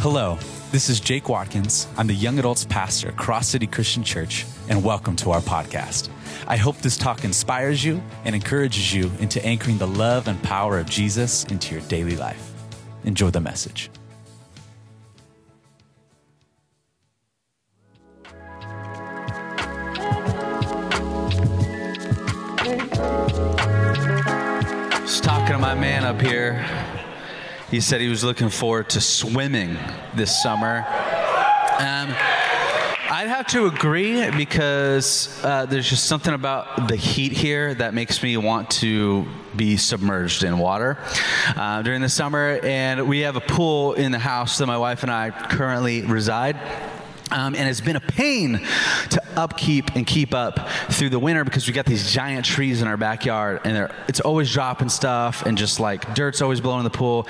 Hello, this is Jake Watkins. I'm the young adults pastor at Cross City Christian Church, and welcome to our podcast. I hope this talk inspires you and encourages you into anchoring the love and power of Jesus into your daily life. Enjoy the message. He said he was looking forward to swimming this summer. Um, I'd have to agree because uh, there's just something about the heat here that makes me want to be submerged in water uh, during the summer. And we have a pool in the house that my wife and I currently reside. Um, and it's been a pain to upkeep and keep up through the winter because we got these giant trees in our backyard and it's always dropping stuff and just like dirt's always blowing in the pool.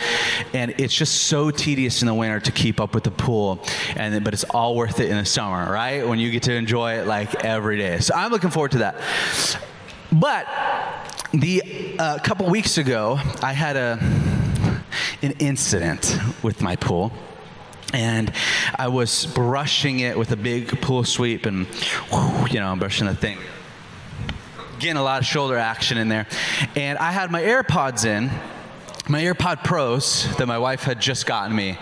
And it's just so tedious in the winter to keep up with the pool and but it's all worth it in the summer right? When you get to enjoy it like every day. So i'm looking forward to that. But the a uh, couple weeks ago i had a an incident with my pool and I was brushing it with a big pool sweep and, you know, I'm brushing the thing. Getting a lot of shoulder action in there. And I had my AirPods in, my AirPod Pros that my wife had just gotten me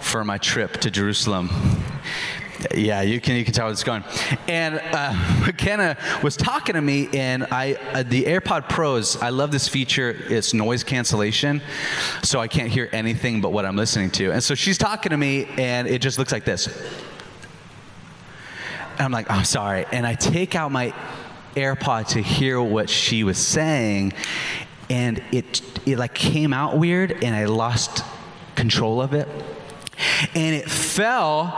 for my trip to Jerusalem. Yeah, you can you can tell where it's going. And uh, McKenna was talking to me, and I uh, the AirPod Pros. I love this feature. It's noise cancellation, so I can't hear anything but what I'm listening to. And so she's talking to me, and it just looks like this. And I'm like, I'm oh, sorry. And I take out my AirPod to hear what she was saying, and it it like came out weird, and I lost control of it and it fell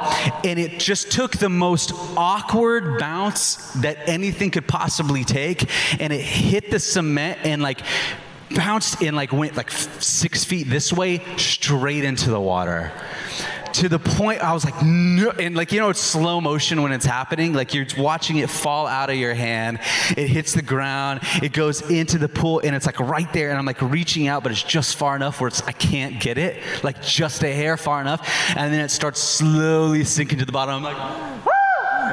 and it just took the most awkward bounce that anything could possibly take. And it hit the cement and like bounced and like went like six feet this way straight into the water to the point I was like, no, and like, you know, it's slow motion when it's happening. Like you're watching it fall out of your hand. It hits the ground. It goes into the pool and it's like right there. And I'm like reaching out, but it's just far enough where it's, I can't get it. Like just a hair far enough. And then it starts slowly sinking to the bottom. I'm like,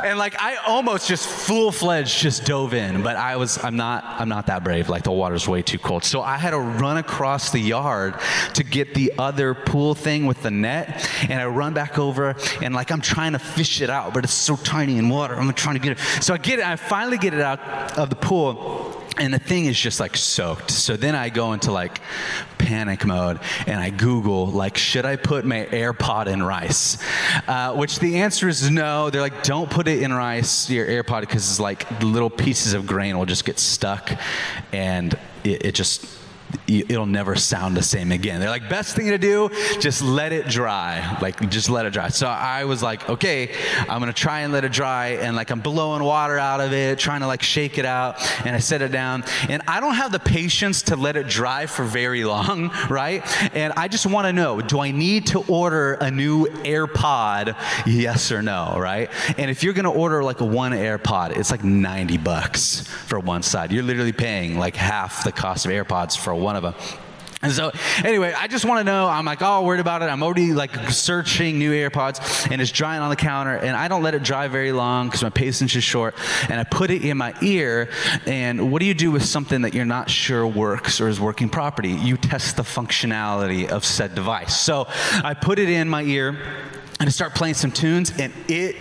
and like I almost just full fledged just dove in, but I was I'm not I'm not that brave. Like the water's way too cold, so I had to run across the yard to get the other pool thing with the net, and I run back over and like I'm trying to fish it out, but it's so tiny in water. I'm trying to get it. So I get it. I finally get it out of the pool and the thing is just like soaked. So then i go into like panic mode and i google like should i put my airpod in rice? Uh, which the answer is no. They're like don't put it in rice your airpod because it's like little pieces of grain will just get stuck. And it, it just it'll never sound the same again. They're like, best thing to do, just let it dry. Like, just let it dry. So I was like, okay, I'm gonna try and let it dry. And like, I'm blowing water out of it, trying to like shake it out. And I set it down. And I don't have the patience to let it dry for very long, right? And I just wanna know do I need to order a new AirPod? Yes or no, right? And if you're gonna order like a one AirPod, it's like 90 bucks for one side. You're literally paying like half the cost of AirPods for one of And so, anyway, I just want to know. I'm like, oh, worried about it. I'm already like searching new AirPods, and it's drying on the counter, and I don't let it dry very long because my patience is short. And I put it in my ear. And what do you do with something that you're not sure works or is working properly? You test the functionality of said device. So I put it in my ear, and I start playing some tunes, and it.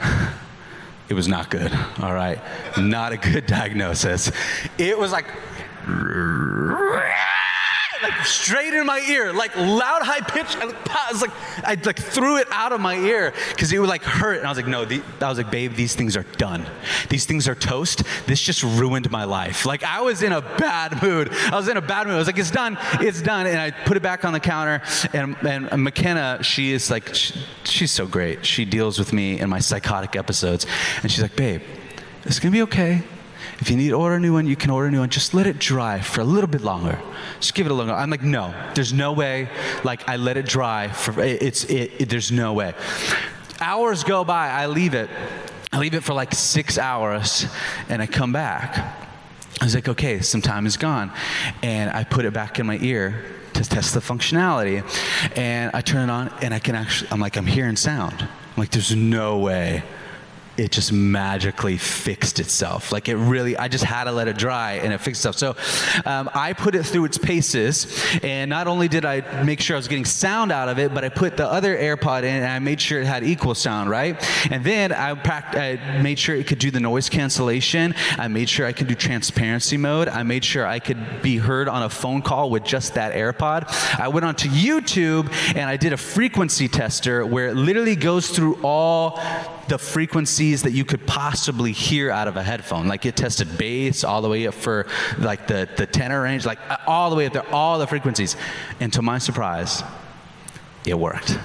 It was not good, all right? Not a good diagnosis. It was like like straight in my ear, like loud, high pitch. I, was like, I like threw it out of my ear because it would like hurt. And I was like, no, the, I was like, babe, these things are done. These things are toast. This just ruined my life. Like I was in a bad mood. I was in a bad mood. I was like, it's done, it's done. And I put it back on the counter. And, and McKenna, she is like, she, she's so great. She deals with me in my psychotic episodes. And she's like, babe, it's gonna be okay. If you need to order a new one, you can order a new one. Just let it dry for a little bit longer. Just give it a longer. I'm like, no, there's no way. Like I let it dry for it's it, it there's no way. Hours go by, I leave it. I leave it for like six hours and I come back. I was like, okay, some time is gone. And I put it back in my ear to test the functionality. And I turn it on, and I can actually, I'm like, I'm hearing sound. I'm like, there's no way it just magically fixed itself. Like it really, I just had to let it dry and it fixed itself. So um, I put it through its paces, and not only did I make sure I was getting sound out of it, but I put the other AirPod in and I made sure it had equal sound, right? And then I, I made sure it could do the noise cancellation. I made sure I could do transparency mode. I made sure I could be heard on a phone call with just that AirPod. I went onto YouTube and I did a frequency tester where it literally goes through all the frequencies that you could possibly hear out of a headphone. Like it tested bass all the way up for like the, the tenor range, like all the way up there, all the frequencies. And to my surprise, it worked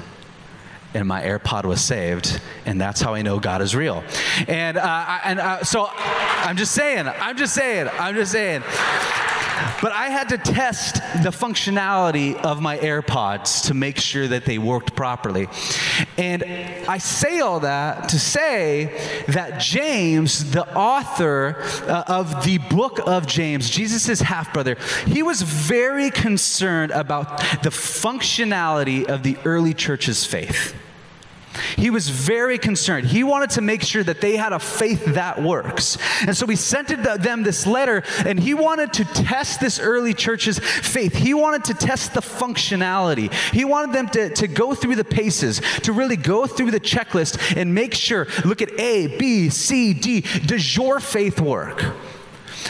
and my AirPod was saved, and that's how I know God is real. And uh, and uh, so I'm just saying, I'm just saying, I'm just saying. But I had to test the functionality of my AirPods to make sure that they worked properly. And I say all that to say that James, the author uh, of the book of James, Jesus' half brother, he was very concerned about the functionality of the early church's faith. He was very concerned. He wanted to make sure that they had a faith that works. And so he sent them this letter, and he wanted to test this early church's faith. He wanted to test the functionality. He wanted them to, to go through the paces, to really go through the checklist and make sure look at A, B, C, D. Does your faith work?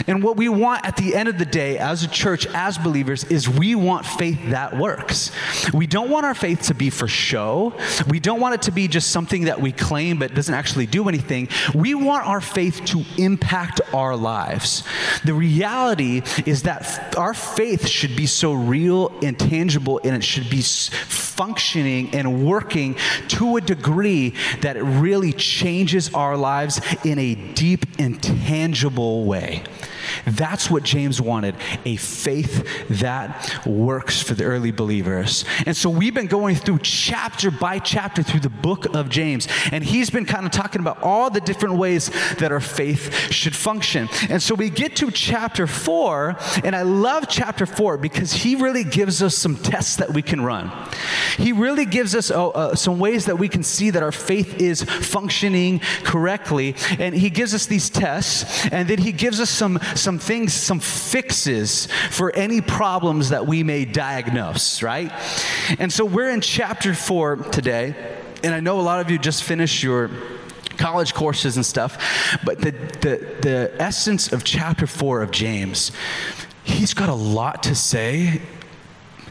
And what we want at the end of the day as a church, as believers, is we want faith that works. We don't want our faith to be for show. We don't want it to be just something that we claim but doesn't actually do anything. We want our faith to impact our lives. The reality is that our faith should be so real and tangible and it should be functioning and working to a degree that really changes our lives in a deep and tangible way. That's what James wanted a faith that works for the early believers. And so we've been going through chapter by chapter through the book of James, and he's been kind of talking about all the different ways that our faith should function. And so we get to chapter four, and I love chapter four because he really gives us some tests that we can run. He really gives us uh, uh, some ways that we can see that our faith is functioning correctly, and he gives us these tests, and then he gives us some some things, some fixes for any problems that we may diagnose, right? And so we're in chapter four today, and I know a lot of you just finished your college courses and stuff, but the, the, the essence of chapter four of James, he's got a lot to say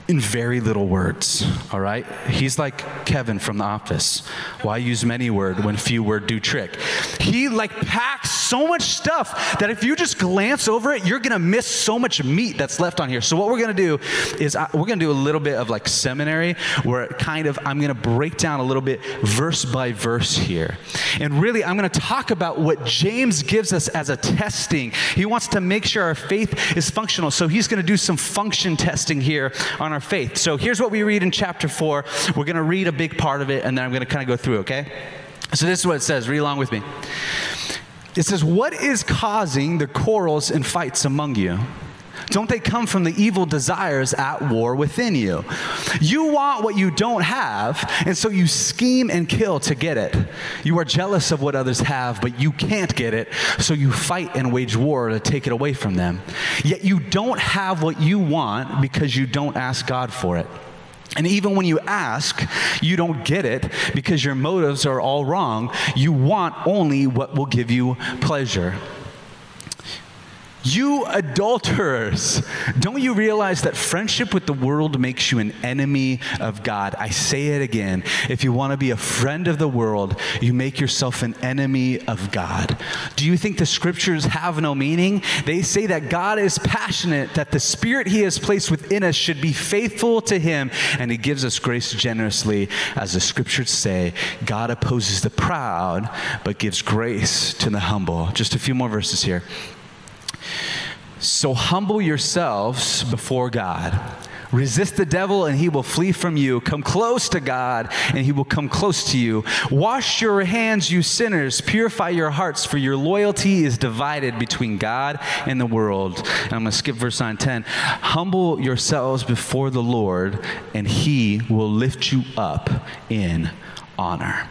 in very little words, all right? He's like Kevin from The Office. Why use many word when few word do trick? He like packs so much stuff that if you just glance over it, you're gonna miss so much meat that's left on here. So what we're gonna do is I, we're gonna do a little bit of like seminary where kind of I'm gonna break down a little bit verse by verse here. And really I'm gonna talk about what James gives us as a testing. He wants to make sure our faith is functional. So he's gonna do some function testing here on our faith. So here's what we read in chapter 4. We're going to read a big part of it, and then I'm going to kind of go through, okay? So this is what it says. Read along with me. It says, What is causing the quarrels and fights among you? Don't they come from the evil desires at war within you? You want what you don't have, and so you scheme and kill to get it. You are jealous of what others have, but you can't get it, so you fight and wage war to take it away from them. Yet you don't have what you want because you don't ask God for it. And even when you ask, you don't get it because your motives are all wrong. You want only what will give you pleasure. You adulterers, don't you realize that friendship with the world makes you an enemy of God? I say it again. If you want to be a friend of the world, you make yourself an enemy of God. Do you think the scriptures have no meaning? They say that God is passionate, that the spirit he has placed within us should be faithful to him, and he gives us grace generously. As the scriptures say, God opposes the proud, but gives grace to the humble. Just a few more verses here. So humble yourselves before God. Resist the devil and he will flee from you. Come close to God and he will come close to you. Wash your hands, you sinners. Purify your hearts, for your loyalty is divided between God and the world. And I'm going to skip verse 9 10. Humble yourselves before the Lord and he will lift you up in honor.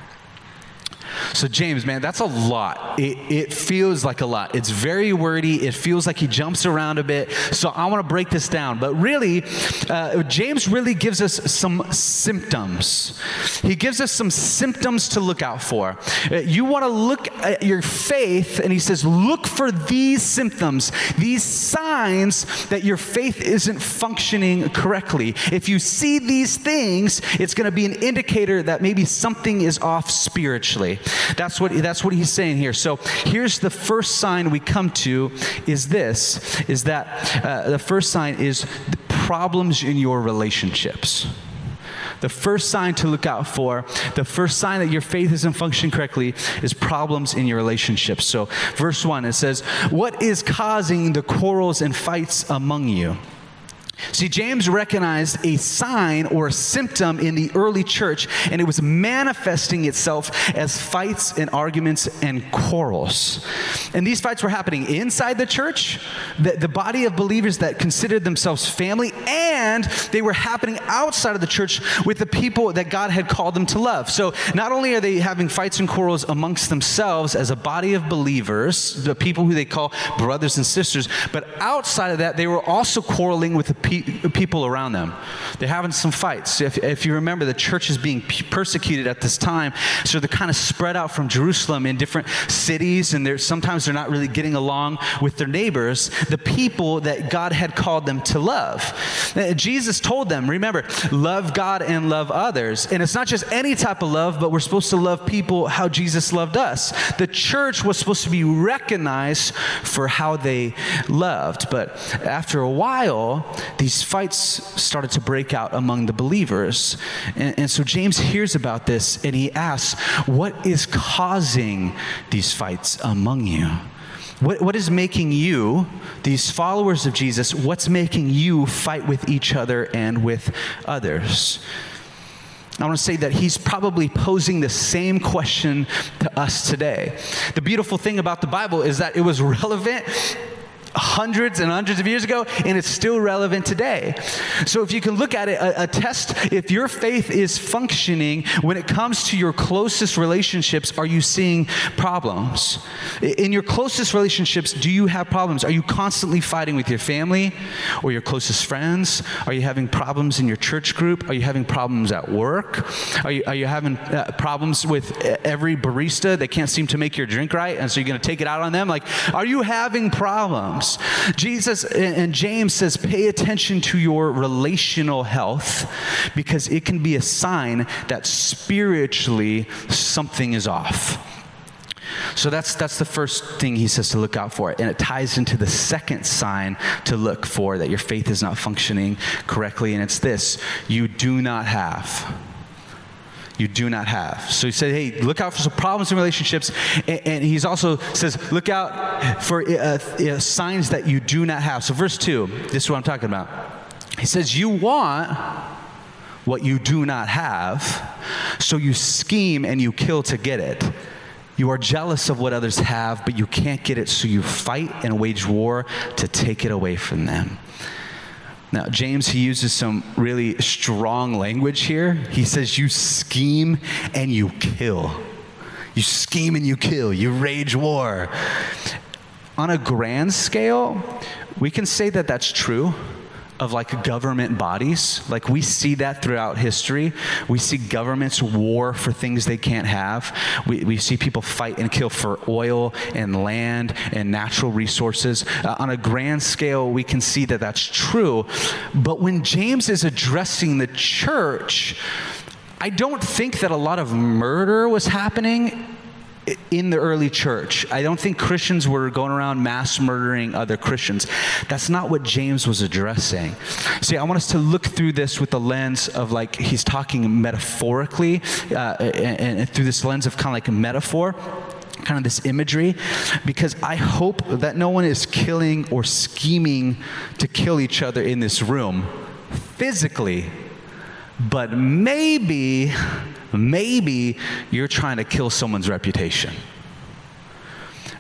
So, James, man, that's a lot. It, it, feels like a lot. It's very wordy. It feels like he jumps around a bit. So, I want to break this down. But really, uh, James really gives us some symptoms. He gives us some symptoms to look out for. Uh, you want to look at your faith, and he says, look for these symptoms, these signs that your faith isn't functioning correctly. If you see these things, it's going to be an indicator that maybe something is off spiritually. That's what, that's what he's saying here. So here's the first sign we come to is this, is that uh, the first sign is problems in your relationships. The first sign to look out for, the first sign that your faith isn't functioning correctly, is problems in your relationships. So, verse 1, it says, What is causing the quarrels and fights among you? See, James recognized a sign or a symptom in the early church, and it was manifesting itself as fights and arguments and quarrels. And these fights were happening inside the church, the, the body of believers that considered themselves family, and they were happening outside of the church with the people that God had called them to love. So not only are they having fights and quarrels amongst themselves as a body of believers, the people who they call brothers and sisters, but outside of that, they were also quarreling with the people pe- people around them. They're having some fights. If, if you remember, the church is being persecuted at this time, so they're kind of spread out from Jerusalem in different cities, and they're, sometimes they're not really getting along with their neighbors, the people that God had called them to love. Uh, Jesus told them, remember, love God and love others. And it's not just any type of love, but we're supposed to love people how Jesus loved us. The church was supposed to be recognized for how they loved. But after a while, these fights started to break out among the believers. And, and so James hears about this and he asks, What is causing these fights among you? What, what is making you, these followers of Jesus, what's making you fight with each other and with others? I want to say that he's probably posing the same question to us today. The beautiful thing about the Bible is that it was relevant hundreds and hundreds of years ago, and it's still relevant today. So, if you can look at it, a, a, test if your faith is functioning when it comes to your closest relationships, are you seeing problems? In your closest relationships, do you have problems? Are you constantly fighting with your family or your closest friends? Are you having problems in your church group? Are you having problems at work? Are you, are you having uh, problems with every barista that can't seem to make your drink right? And so you're going to take it out on them? Like, are you having problems? Jesus and James says, pay attention to your relational health because it can be a sign that spiritually something is off. So that's, that's the first thing he says to look out for. And it ties into the second sign to look for that your faith is not functioning correctly. And it's this you do not have you do not have. So he said, hey, look out for some problems in relationships. And, and he's also says, look out for uh, uh, signs that you do not have. So verse 2, this is what I'm talking about. He says, you want what you do not have, so you scheme and you kill to get it. You are jealous of what others have, but you can't get it, so you fight and wage war to take it away from them. Now, James, he uses some really strong language here. He says, You scheme and you kill. You scheme and you kill. You rage war. On a grand scale, we can say that that's true of like government bodies. Like we see that throughout history. We see governments war for things they can't have. We, we see people fight and kill for oil and land and natural resources. Uh, on a grand scale, we can see that that's true. But when James is addressing the church, I don't think that a lot of murder was happening in the early church. I don't think Christians were going around mass murdering other Christians. That's not what James was addressing. See, I want us to look through this with the lens of like he's talking metaphorically, uh, and, and through this lens of kind of like a metaphor kind of this imagery because I hope that no one is killing or scheming to kill each other in this room physically, but maybe, maybe you're trying to kill someone's reputation.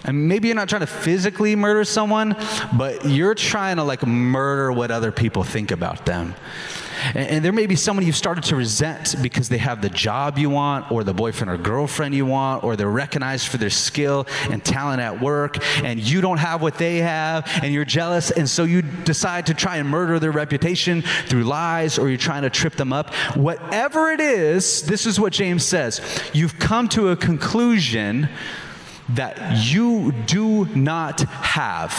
And maybe you're not trying to physically murder someone, but you're trying to like murder what other people think about them. And, and, there may be someone you've started to resent because they have the job you want, or the boyfriend or girlfriend you want, or they're recognized for their skill and talent at work, and you don't have what they have, and you're jealous, and so you decide to try and murder their reputation through lies, or you're trying to trip them up. Whatever it is, this is what James says you've come to a conclusion that you do not have,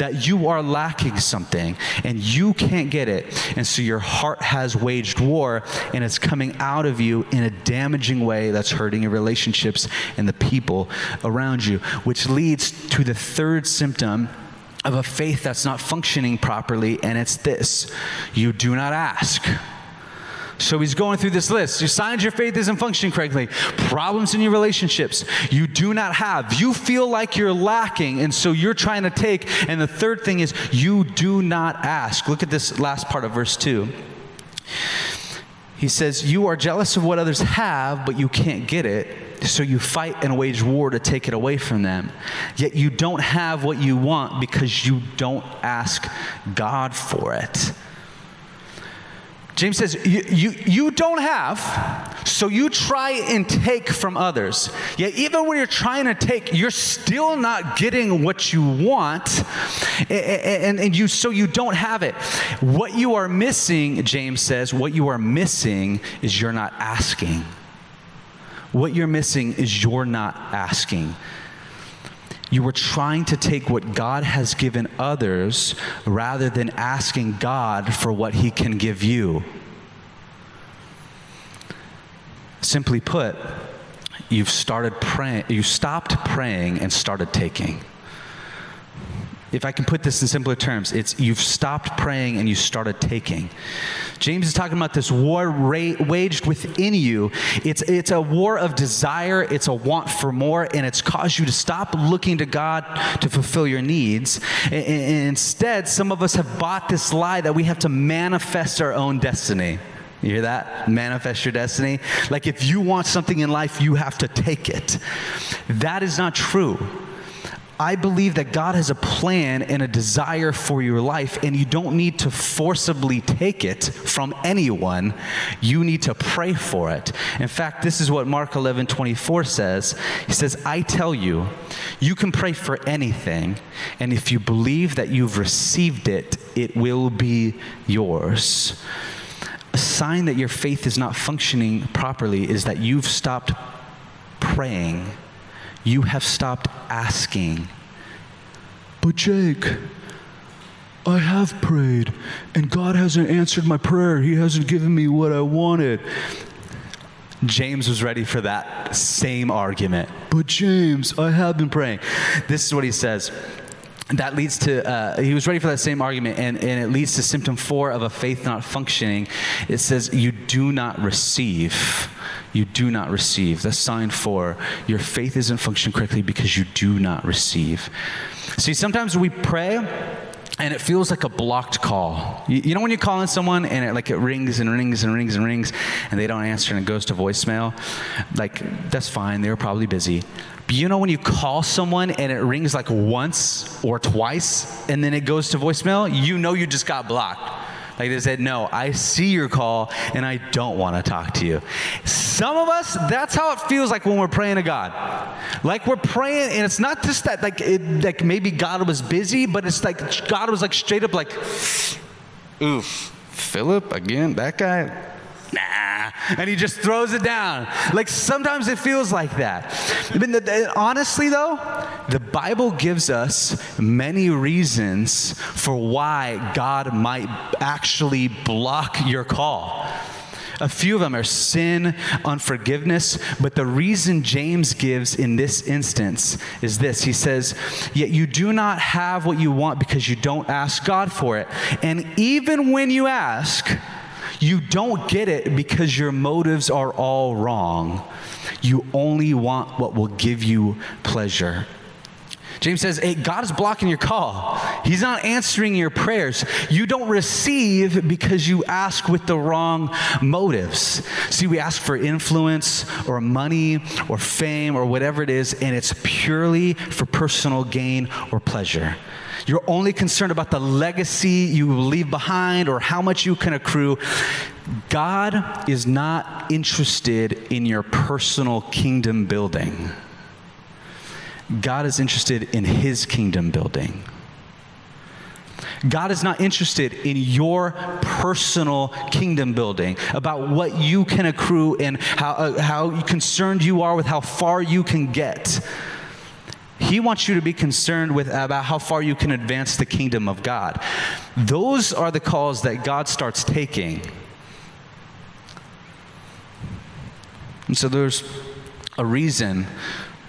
that you are lacking something and you can't get it. And so your heart has waged war and it's coming out of you in a damaging way that's hurting your relationships and the people around you, which leads to the third symptom of a faith that's not functioning properly, and it's this you do not ask. So he's going through this list. Your signs your faith isn't functioning correctly. Problems in your relationships you do not have. You feel like you're lacking, and so you're trying to take. And the third thing is you do not ask. Look at this last part of verse 2. He says, You are jealous of what others have, but you can't get it. So you fight and wage war to take it away from them. Yet you don't have what you want because you don't ask God for it. James says, you, you, don't have, so you try and take from others. Yet, even when you're trying to take, you're still not getting what you want, and, and, and you, so you don't have it. What you are missing, James says, what you are missing is you're not asking. What you're missing is you're not asking. You were trying to take what God has given others rather than asking God for what He can give you. Simply put, you've started praying, you stopped praying and started taking. If I can put this in simpler terms, it's you've stopped praying and you started taking. James is talking about this war ra- waged within you. It's, it's a war of desire, it's a want for more, and it's caused you to stop looking to God to fulfill your needs. And, and instead, some of us have bought this lie that we have to manifest our own destiny. You hear that? Manifest your destiny. Like if you want something in life, you have to take it. That is not true. I believe that God has a plan and a desire for your life, and you don't need to forcibly take it from anyone. You need to pray for it. In fact, this is what Mark 11 24 says. He says, I tell you, you can pray for anything, and if you believe that you've received it, it will be yours. A sign that your faith is not functioning properly is that you've stopped praying you have stopped asking. But Jake, I have prayed, and God hasn't answered my prayer. He hasn't given me what I wanted. James was ready for that same argument. But James, I have been praying. This is what he says. That leads to, uh, he was ready for that same argument, and, and it leads to symptom four of a faith not functioning. It says, You do not receive you do not receive. That's sign four. Your faith isn't functioning correctly because you do not receive. See, sometimes we pray and it feels like a blocked call. You, you, know when you're calling someone and it like it rings and rings and rings and rings and they don't answer and it goes to voicemail? Like that's fine. They were probably busy. You know when you call someone and it rings like once or twice and then it goes to voicemail, you know you just got blocked. Like they said, No, I see your call and I don't want to talk to you. Some of us, that's how it feels like when we're praying to God. Like we're praying, and it's not just that, like, it, like maybe God was busy, but it's like God was like straight up like, Oof, Philip again, that guy And he just throws it down. Like sometimes it feels like that. But honestly, though, the Bible gives us many reasons for why God might actually block your call. A few of them are sin, unforgiveness, but the reason James gives in this instance is this. He says, Yet you do not have what you want because you don't ask God for it. And even when you ask, you don't get it because your motives are all wrong. You only want what will give you pleasure. James says, hey, God is blocking your call. He's not answering your prayers. You don't receive because you ask with the wrong motives. See, we ask for influence or money or fame or whatever it is, and it's purely for personal gain or pleasure. You're only concerned about the legacy you leave behind or how much you can accrue. God is not interested in your personal kingdom building. God is interested in his kingdom building. God is not interested in your personal kingdom building, about what you can accrue and how, uh, how concerned you are with how far you can get. He wants you to be concerned with about how far you can advance the kingdom of God. Those are the calls that God starts taking. And so there's a reason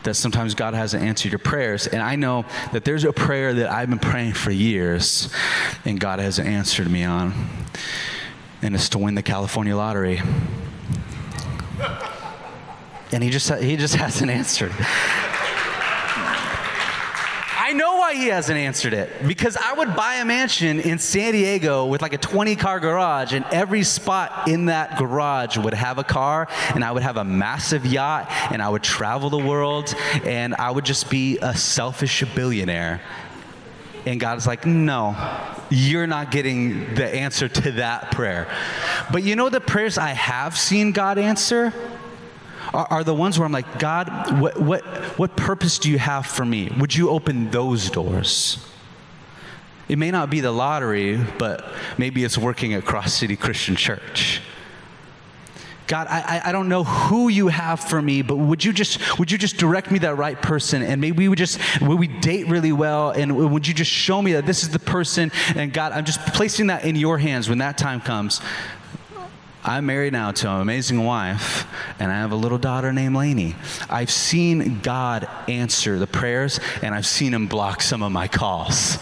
that sometimes God hasn't answered your prayers. And I know that there's a prayer that I've been praying for years and God hasn't answered me on. And it's to win the California lottery. And he just he just hasn't answered. Why he hasn't answered it. Because I would buy a mansion in San Diego with like a 20 car garage, and every spot in that garage would have a car, and I would have a massive yacht, and I would travel the world, and I would just be a selfish billionaire. And God's like, no, you're not getting the answer to that prayer. But you know the prayers I have seen God answer? Are, are the ones where I'm like, God, what, what, what purpose do you have for me? Would you open those doors? It may not be the lottery, but maybe it's working at Cross City Christian Church. God, I, I don't know who you have for me, but would you just would you just direct me that right person? And maybe we would just would we date really well, and would you just show me that this is the person? And God, I'm just placing that in your hands when that time comes. I'm married now to an amazing wife, and I have a little daughter named Lainey. I've seen God answer the prayers, and I've seen Him block some of my calls.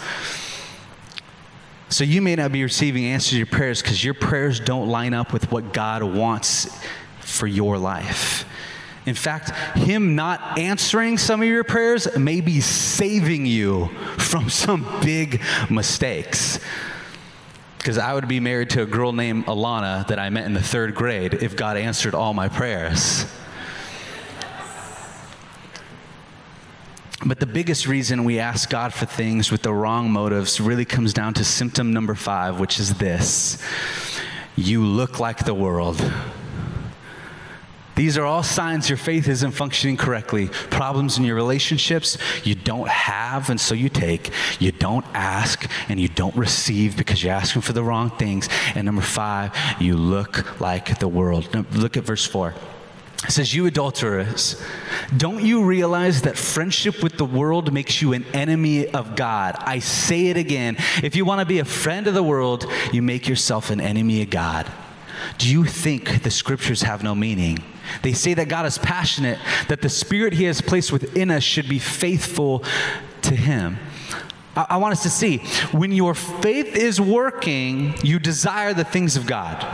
So you may not be receiving answers to your prayers because your prayers don't line up with what God wants for your life. In fact, Him not answering some of your prayers may be saving you from some big mistakes. Because I would be married to a girl named Alana that I met in the third grade if God answered all my prayers. But the biggest reason we ask God for things with the wrong motives really comes down to symptom number five, which is this you look like the world. These are all signs your faith isn't functioning correctly. Problems in your relationships, you don't have, and so you take. You don't ask, and you don't receive because you're asking for the wrong things. And number five, you look like the world. Now, look at verse four. It says, You adulterers, don't you realize that friendship with the world makes you an enemy of God? I say it again. If you want to be a friend of the world, you make yourself an enemy of God. Do you think the scriptures have no meaning? They say that God is passionate, that the spirit he has placed within us should be faithful to him. I, I want us to see when your faith is working, you desire the things of God.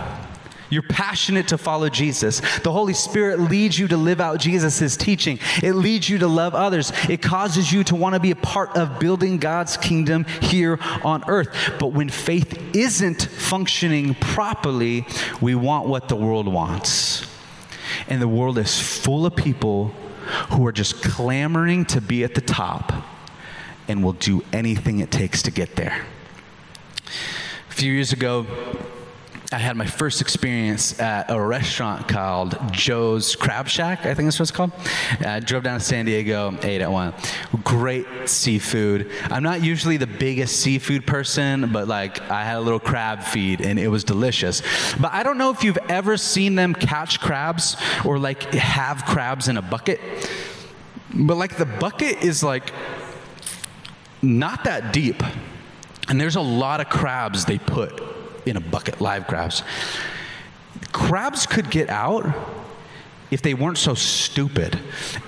You're passionate to follow Jesus. The Holy Spirit leads you to live out Jesus' teaching. It leads you to love others. It causes you to want to be a part of building God's kingdom here on earth. But when faith isn't functioning properly, we want what the world wants. And the world is full of people who are just clamoring to be at the top and will do anything it takes to get there. A few years ago, I had my first experience at a restaurant called Joe's Crab Shack, I think that's what it's called. Uh, I drove down to San Diego, ate at one. Great seafood. I'm not usually the biggest seafood person, but like I had a little crab feed and it was delicious. But I don't know if you've ever seen them catch crabs or like have crabs in a bucket. But like the bucket is like not that deep. And there's a lot of crabs they put in a bucket, live crabs. Crabs could get out if they weren't so stupid.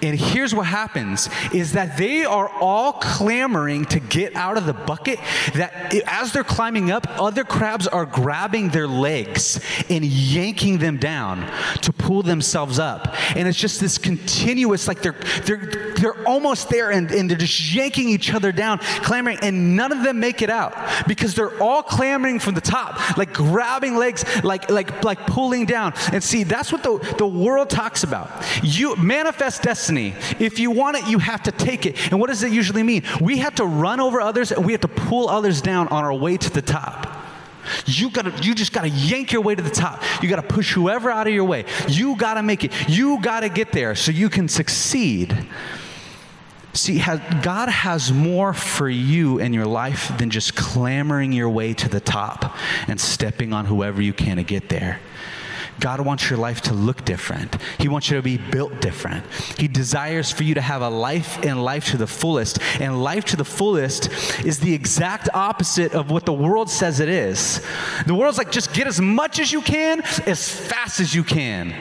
And here's what happens is that they are all clamoring to get out of the bucket that as they're climbing up other crabs are grabbing their legs and yanking them down to pull themselves up. And it's just this continuous, like they're, they're, they're almost there and, and they're just yanking each other down, clamoring, and none of them make it out because they're all clamoring from the top, like grabbing legs, like, like, like pulling down. And see, that's what the, the world talks about. You manifest destiny. If you want it, you have to take it. And what does it usually mean? We have to run over others and we have to pull others down on our way to the top. You gotta, you just gotta yank your way to the top. You gotta push whoever out of your way. You gotta make it. You gotta get there so you can succeed. See, God has more for you in your life than just clamoring your way to the top and stepping on whoever you can to get there. God wants your life to look different. He wants you to be built different. He desires for you to have a life and life to the fullest. And life to the fullest is the exact opposite of what the world says it is. The world's like, just get as much as you can, as fast as you can.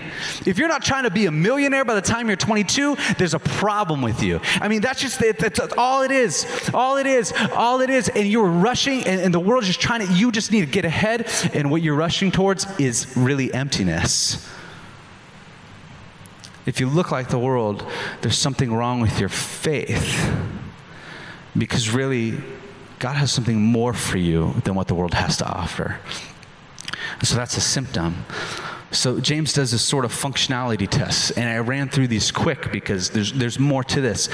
If you're not trying to be a millionaire by the time you're 22, there's a problem with you. I mean, that's just that's all it is. All it is. All it is. And you're rushing, and, and the world's just trying to, you just need to get ahead, and what you're rushing towards is really empty happiness. If you look like the world, there's something wrong with your faith. Because really, God has something more for you than what the world has to offer. So that's a symptom. So James does this sort of functionality test, and I ran through these quick because there's, there's more to this.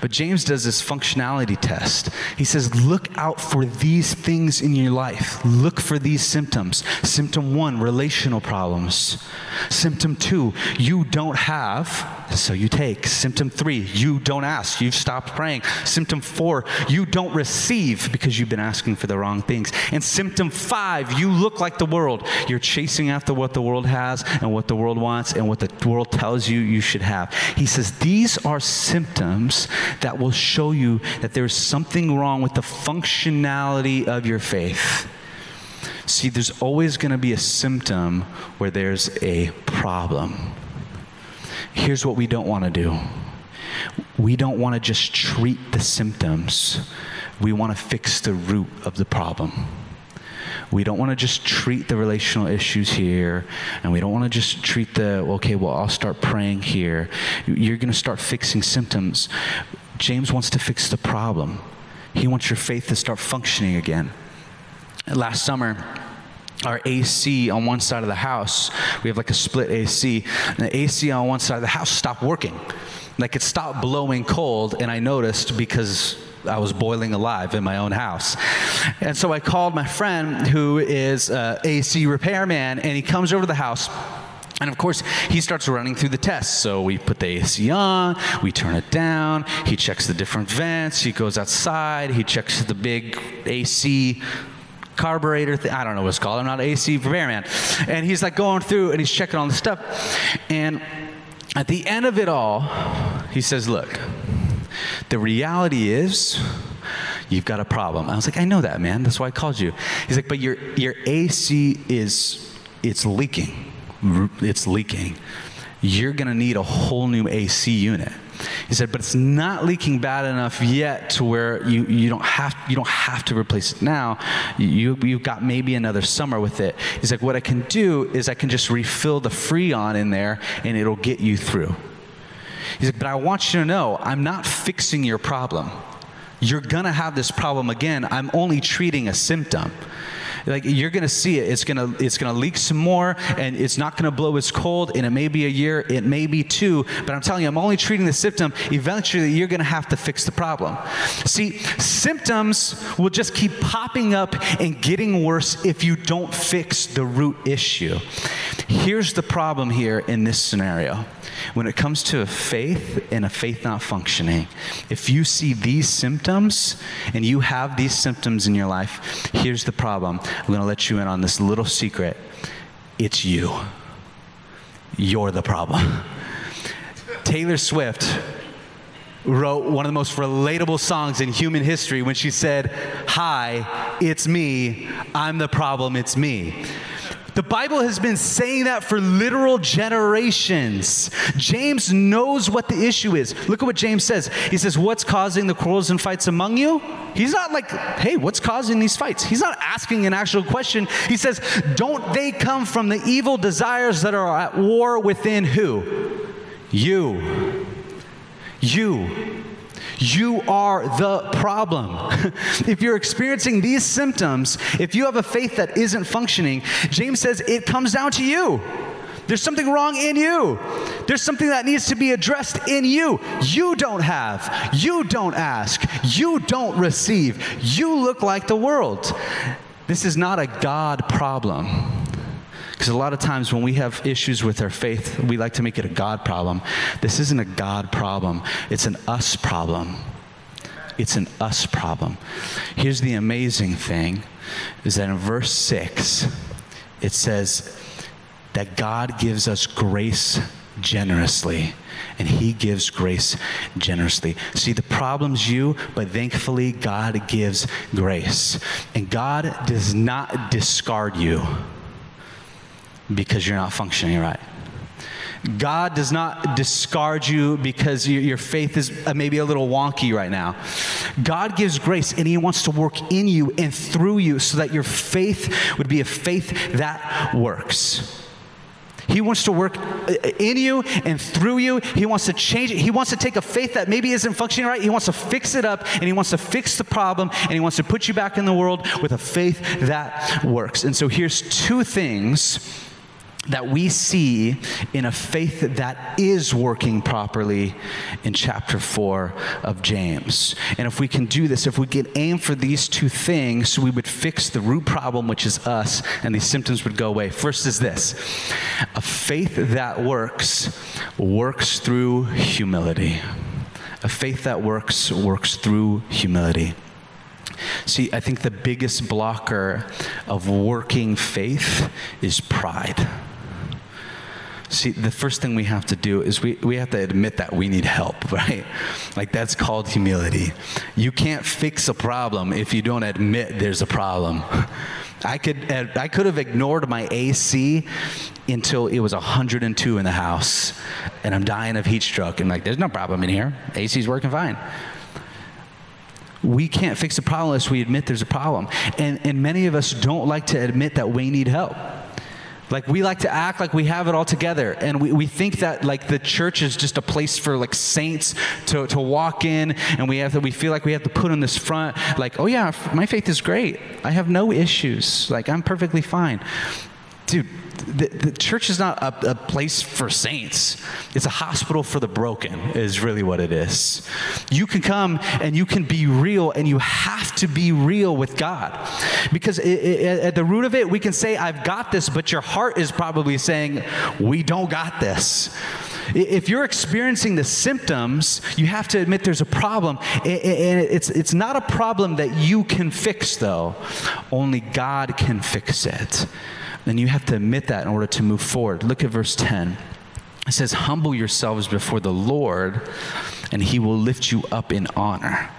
But James does this functionality test. He says, look out for these things in your life. Look for these symptoms. Symptom one, relational problems. Symptom two, you don't have, so you take. Symptom three, you don't ask, you've stopped praying. Symptom four, you don't receive because you've been asking for the wrong things. And symptom five, you look like the world. You're chasing after what the world has and what the world wants and what the world tells you you should have. He says these are symptoms that will show you that there's something wrong with the functionality of your faith. See, there's always going to be a symptom where there's a problem. Here's what we don't want to do we don't want to just treat the symptoms, we want to fix the root of the problem. We don't want to just treat the relational issues here, and we don't want to just treat the, okay, well, I'll start praying here. You're going to start fixing symptoms. James wants to fix the problem, he wants your faith to start functioning again. Last summer, our AC on one side of the house, we have like a split AC, and the AC on one side of the house stopped working. Like it stopped blowing cold, and I noticed because I was boiling alive in my own house. And so I called my friend who is uh, a AC repairman, and he comes over to the house. And of course, he starts running through the tests. So we put the AC on, we turn it down, he checks the different vents, he goes outside, he checks the big AC carburetor thing. I don't know what it's called. I'm not an AC repairman. And he's like going through and he's checking all the stuff. And at the end of it all, he says, Look, the reality is, you've got a problem. I was like, I know that, man. That's why I called you. He's like, but your, your AC is, it's leaking. It's leaking. You're going to need a whole new AC unit. He said, but it's not leaking bad enough yet to where you, you, don't, have, you don't have to replace it now. You, you've got maybe another summer with it. He's like, what I can do is I can just refill the Freon in there and it'll get you through. He's like, but I want you to know, I'm not fixing your problem. You're gonna have this problem again. I'm only treating a symptom like you're to see it. It's to it's to leak some more, and it's not to blow as cold. And it may be a year, it may be two. But I'm telling you, I'm only treating the symptom. Eventually, you're to have to fix the problem. See, symptoms will just keep popping up and getting worse if you don't fix the root issue. Here's the problem here in this scenario. When it comes to a faith and a faith not functioning, if you see these symptoms and you have these symptoms in your life, here's the problem. I'm going to let you in on this little secret. It's you. You're the problem. Taylor Swift wrote one of the most relatable songs in human history when she said, Hi, it's me. I'm the problem, it's me. The Bible has been saying that for literal generations. James knows what the issue is. Look at what James says. He says, What's causing the quarrels and fights among you? He's not like, Hey, what's causing these fights? He's not asking an actual question. He says, Don't they come from the evil desires that are at war within who? You. You. You are the problem. if you're experiencing these symptoms, if you have a faith that isn't functioning, James says it comes down to you. There's something wrong in you. There's something that needs to be addressed in you. You don't have. You don't ask. You don't receive. You look like the world. This is not a God problem. Because a lot of times when we have issues with our faith, we like to make it a God problem. This isn't a God problem, it's an us problem. It's an us problem. Here's the amazing thing is that in verse 6, it says that God gives us grace generously and he gives grace generously. See, the problem's you, but thankfully, God gives grace. And God does not discard you because you're not functioning right. God does not discard you because your faith is uh, maybe a little wonky right now. God gives grace and He wants to work in you and through you so that your faith would be a faith that works. He wants to work uh, in you and through you. He wants to change it. He wants to take a faith that maybe isn't functioning right. He wants to fix it up and he wants to fix the problem and he wants to put you back in the world with a faith that works. And so here's two things that we see in a faith that is working properly in chapter 4 of James. And if we can do this, if we can aim for these two things, we would fix the root problem, which is us, and these symptoms would go away. First is this a faith that works, works through humility. A faith that works, works through humility. See, I think the biggest blocker of working faith is pride. See, the first thing we have to do is we, we have to admit that we need help, right? Like that's called humility. You can't fix a problem if you don't admit there's a problem. I could, I could have ignored my AC until it was 102 in the house and I'm dying of heat stroke and like, there's no problem in here. AC's working fine we can't fix a problem unless we admit there's a problem. And, and many of us don't like to admit that we need help. Like we like to act like we have it all together. And we, we think that like the church is just a place for like saints to, to walk in and we have to, we feel like we have to put on this front, like, oh yeah, my faith is great. I have no issues. Like I'm perfectly fine. The, the church is not a, a, place for saints. It's a hospital for the broken, is really what it is. You can come and you can be real, and you have to be real with God. Because it, it, at the root of it, we can say, I've got this, but your heart is probably saying, We don't got this. If you're experiencing the symptoms, you have to admit there's a problem. And it's, it's not a problem that you can fix, though. Only God can fix it. And you have to admit that in order to move forward. Look at verse 10. It says, Humble yourselves before the Lord, and he will lift you up in honor.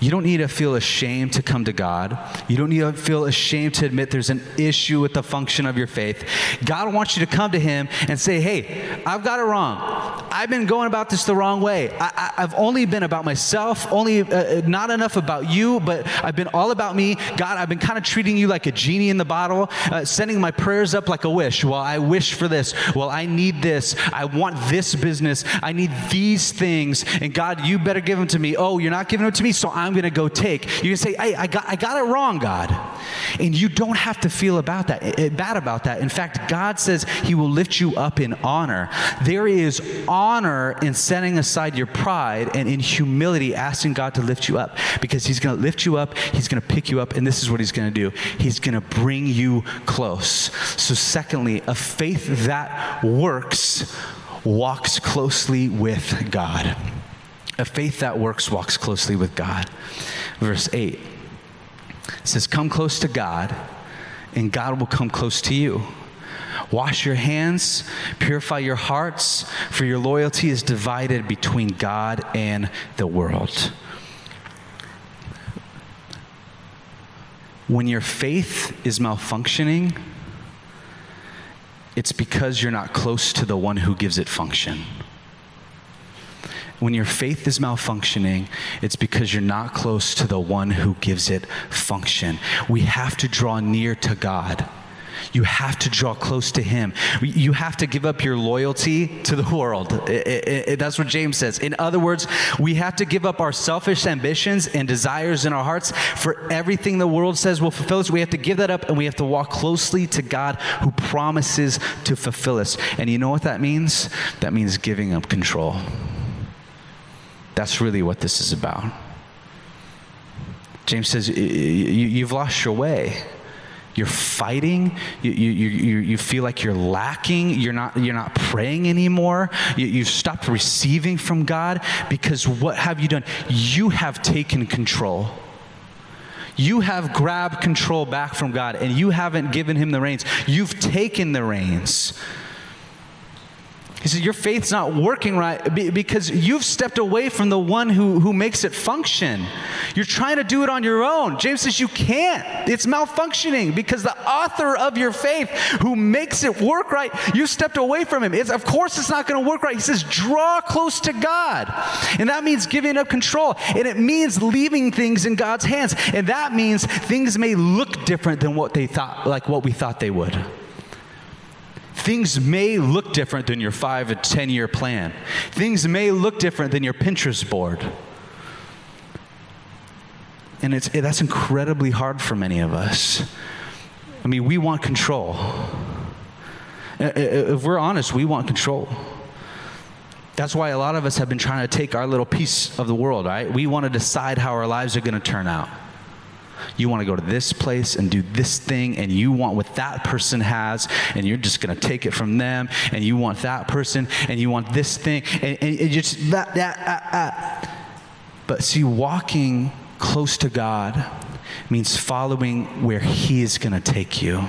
You don't need to feel ashamed to come to God. You don't need to feel ashamed to admit there's an issue with the function of your faith. God wants you to come to Him and say, Hey, I've got it wrong. I've been going about this the wrong way. I, have only been about myself, only uh, uh, not enough about you, but I've been all about me. God, I've been kind of treating you like a genie in the bottle, uh, sending my prayers up like a wish. Well, I wish for this. Well, I need this. I want this business. I need these things. And God, you better give them to me. Oh, you're not giving them to me, so I'm going to go take. You can say, hey, I got, I got it wrong, God. And you don't have to feel about that, eh, eh, bad about that. In fact, God says he will lift you up in honor. There is honor in setting aside your pride and in humility asking God to lift you up because he's going to lift you up, he's going to pick you up, and this is what he's going to do. He's going to bring you close. So, secondly, a faith that works walks closely with God. A faith that works walks closely with God. Verse 8 says, Come close to God, and God will come close to you. Wash your hands, purify your hearts, for your loyalty is divided between God and the world. When your faith is malfunctioning, it's because you're not close to the one who gives it function. When your faith is malfunctioning, it's because you're not close to the one who gives it function. We have to draw near to God. You have to draw close to Him. You have to give up your loyalty to the world. It, it, it, that's what James says. In other words, we have to give up our selfish ambitions and desires in our hearts for everything the world says will fulfill us. We have to give that up and we have to walk closely to God who promises to fulfill us. And you know what that means? That means giving up control. That's really what this is about. James says, You've lost your way. You're fighting. You, you, you, you feel like you're lacking. You're not, you're not praying anymore. You, you've stopped receiving from god because what have you done? You have taken control. You have grabbed control back from god and you haven't given him the reins. You've taken the reins he says, Your faith's not working right because you've stepped away from the one who, who makes it function. You're trying to do it on your own. James says, You can't. It's malfunctioning because the author of your faith who makes it work right, you stepped away from him. It's, of course, it's not going to work right. He says, Draw close to God. And that means giving up control. And it means leaving things in God's hands. And that means things may look different than what they thought, like what we thought they would. Things may look different than your five and 10 year plan. Things may look different than your Pinterest board. And it's, eh, that's incredibly hard for many of us. I mean, we want control. Eh, eh, if we're honest, we want control. That's why a lot of us have been trying to take our little piece of the world, right? We want to decide how our lives are going to turn out. You want to go to this place and do this thing, and you want what that person has, and you're just going to take it from them, and you want that person, and you want this thing, and, and, just that, that, uh. But see, walking close to God means following where He is going to take you.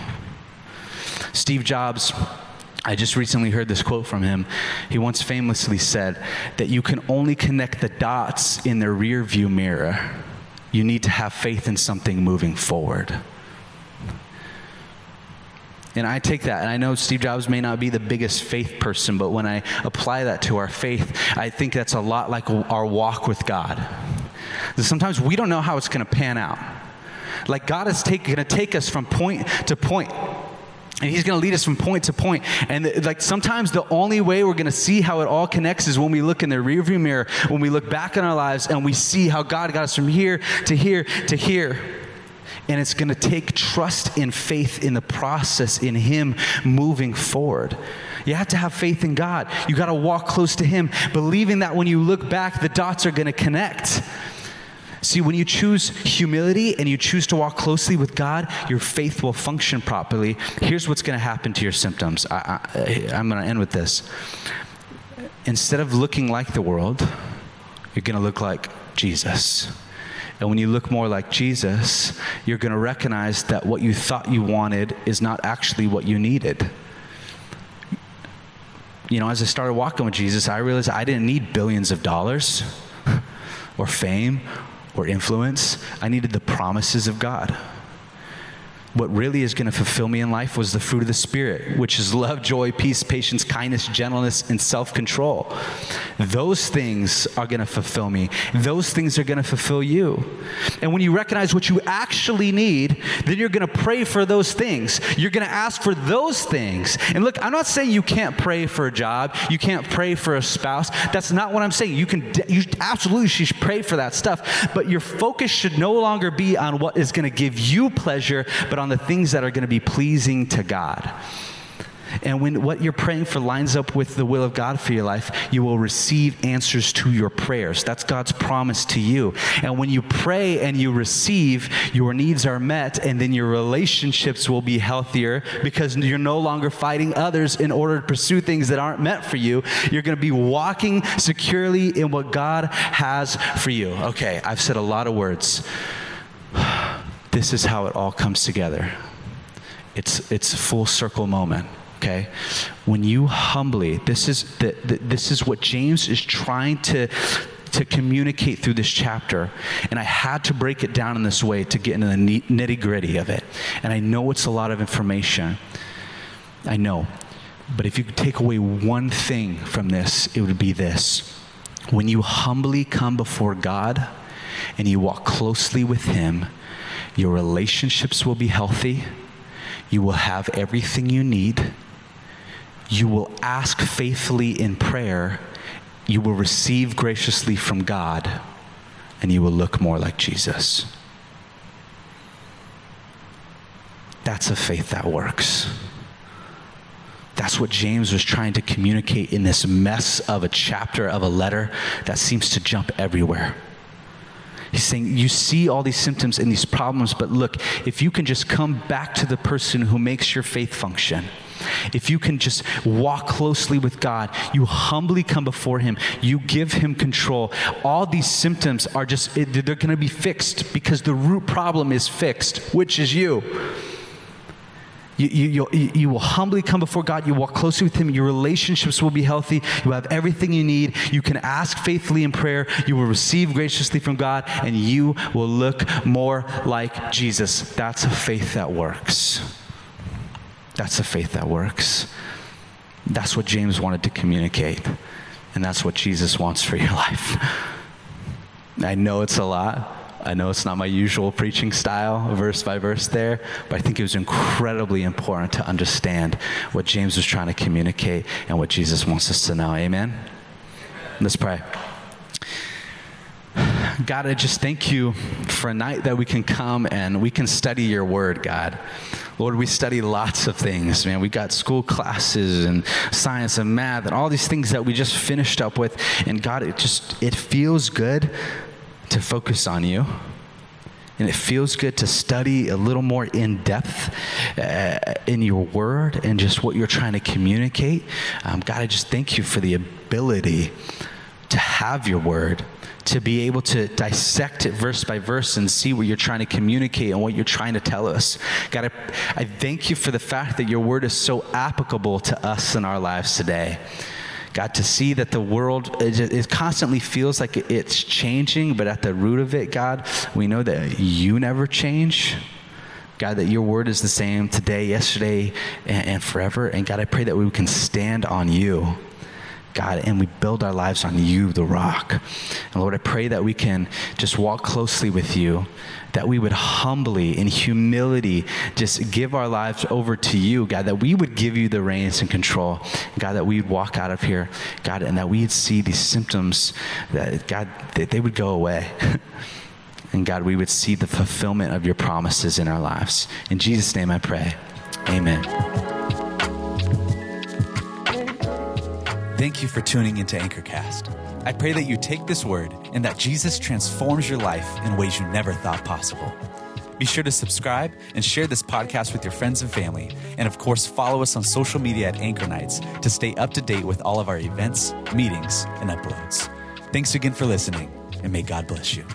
Steve Jobs. I just recently heard this quote from him. He once famously said that you can only connect the dots in the rear view mirror you need to have faith in something moving forward. And I take that, and I know Steve Jobs may not be the biggest faith person, but when I apply that to our faith, I think that's a lot like our walk with God. Sometimes we don't know how it's going to pan out. Like God is going to take us from point to point and he's going to lead us from point to. And uh, like sometimes the only way we're going to see how it all connects is when we look in the rearview mirror, when we look back in our lives and we see how God got us from here to here to here. And it's going to take trust and faith in the process in Him moving forward. You have to have faith in God. You got to walk close to Him, believing that when you look back, the dots are going to connect. See, when you choose humility and you choose to walk closely with God, your faith will function properly. Here's what's going to happen to your symptoms. I, I'm going to end with this. Instead of looking like the world, you're going to look like Jesus. And when you look more like Jesus, you're going to recognize that what you thought you wanted is not actually what you needed. You know, as I started walking with Jesus, I realized I didn't need billions of dollars or fame or influence. I needed the promises of God. What really is going to fulfill me in life was the fruit of the Spirit, which is love, joy, peace, patience, kindness, gentleness, and self control. Those things are going to fulfill me. Those things are going to fulfill you. And when you recognize what you actually need, then you're going to pray for those things. You're going to ask for those things. And look, I'm not saying you can't pray for a job, you can't pray for a spouse. That's not what I'm saying. You can you absolutely should pray for that stuff, but your focus should no longer be on what is going to give you pleasure, but on on the things that are going to be pleasing to God. And when what you're praying for lines up with the will of God for your life, you will receive answers to your prayers. That's God's promise to you. And when you pray and you receive, your needs are met, and then your relationships will be healthier because you're no longer fighting others in order to pursue things that aren't meant for you. You're going to be walking securely in what God has for you. Okay, I've said a lot of words this is how it all comes together. It's, it's a full circle moment okay when you humbly this is the, the, this is what james is trying to to communicate through this chapter and i had to break it down in this way to get into the nitty gritty of it and i know it's a lot of information i know But if you could take away one thing from this, it would be this. When you humbly come before God and you walk closely with Him, your relationships will be healthy. You will have everything you need. You will ask faithfully in prayer. You will receive graciously from God. And you will look more like Jesus. That's a faith that works. That's what James was trying to communicate in this mess of a chapter of a letter that seems to jump everywhere. He's saying, You see all these symptoms and these problems, but look, if you can just come back to the person who makes your faith function, if you can just walk closely with God, you humbly come before Him, you give Him control, all these symptoms are just, they're going to be fixed because the root problem is fixed, which is you. You, you, you, you will humbly come before God. You walk closely with Him. Your relationships will be healthy. You have everything you need. You can ask faithfully in prayer. You will receive graciously from God, and you will look more like Jesus. That's a faith that works. That's a faith that works. That's what James wanted to communicate, and that's what Jesus wants for your life. I know it's a lot. I know it's not my usual preaching style, verse by verse there, but I think it was incredibly important to understand what James was trying to communicate and what Jesus wants us to know. Amen? Let's pray. God, I just thank you for a night that we can come and we can study your word, God. Lord, we study lots of things, man. We got school classes and science and math and all these things that we just finished up with. And God, it just it feels good to focus on you. And it feels good to study a little more in depth uh, in your word and just what you're trying to communicate. Um, God, I just thank you for the ability to have your word, to be able to dissect it verse by verse and see what you're trying to communicate and what you're trying to tell us. God, I, I thank you for the fact that your word is so applicable to us in our lives today. God, to see that the world, it, it, constantly feels like it's changing, but at the root of it, God, we know that you never change. God, that your word is the same today, yesterday, and, and forever. And God, I pray that we can stand on you. God, and we build our lives on you, the rock. And Lord, I pray that we can just walk closely with you, that we would humbly, in humility, just give our lives over to you, God, that we would give you the reins and control. God, that we'd walk out of here, God, and that we'd see these symptoms, that, God, that they would go away. and God, we would see the fulfillment of your promises in our lives. In Jesus' name I pray. Amen. Thank you for tuning into Anchorcast. I pray that you take this word and that Jesus transforms your life in ways you never thought possible. Be sure to subscribe and share this podcast with your friends and family. And of course, follow us on social media at Anchor Nights to stay up to date with all of our events, meetings, and uploads. Thanks again for listening, and may God bless you.